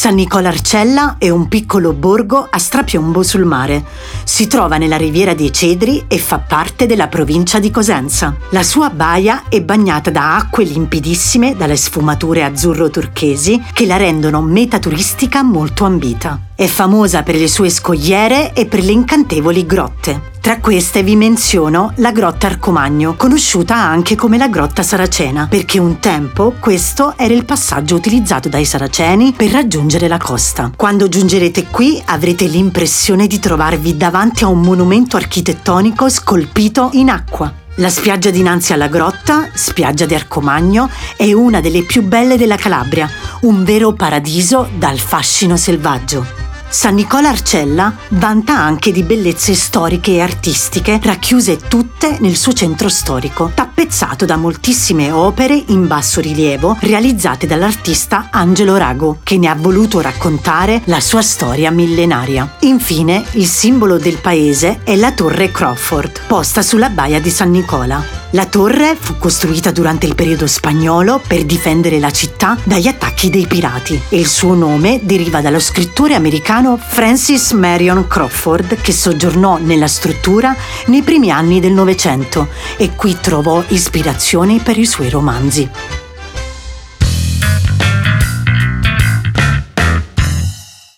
San Nicola Arcella è un piccolo borgo a strapiombo sul mare. Si trova nella riviera dei Cedri e fa parte della provincia di Cosenza. La sua baia è bagnata da acque limpidissime dalle sfumature azzurro-turchesi che la rendono meta turistica molto ambita. È famosa per le sue scogliere e per le incantevoli grotte. Tra queste vi menziono la grotta Arcomagno, conosciuta anche come la grotta Saracena, perché un tempo questo era il passaggio utilizzato dai saraceni per raggiungere la costa. Quando giungerete qui avrete l'impressione di trovarvi davanti a un monumento architettonico scolpito in acqua. La spiaggia dinanzi alla grotta, spiaggia di Arcomagno, è una delle più belle della Calabria, un vero paradiso dal fascino selvaggio. San Nicola Arcella vanta anche di bellezze storiche e artistiche racchiuse tutte nel suo centro storico, tappezzato da moltissime opere in basso rilievo realizzate dall'artista Angelo Rago, che ne ha voluto raccontare la sua storia millenaria. Infine, il simbolo del paese è la torre Crawford, posta sulla baia di San Nicola. La torre fu costruita durante il periodo spagnolo per difendere la città dagli attacchi dei pirati e il suo nome deriva dallo scrittore americano Francis Marion Crawford che soggiornò nella struttura nei primi anni del Novecento e qui trovò ispirazioni per i suoi romanzi.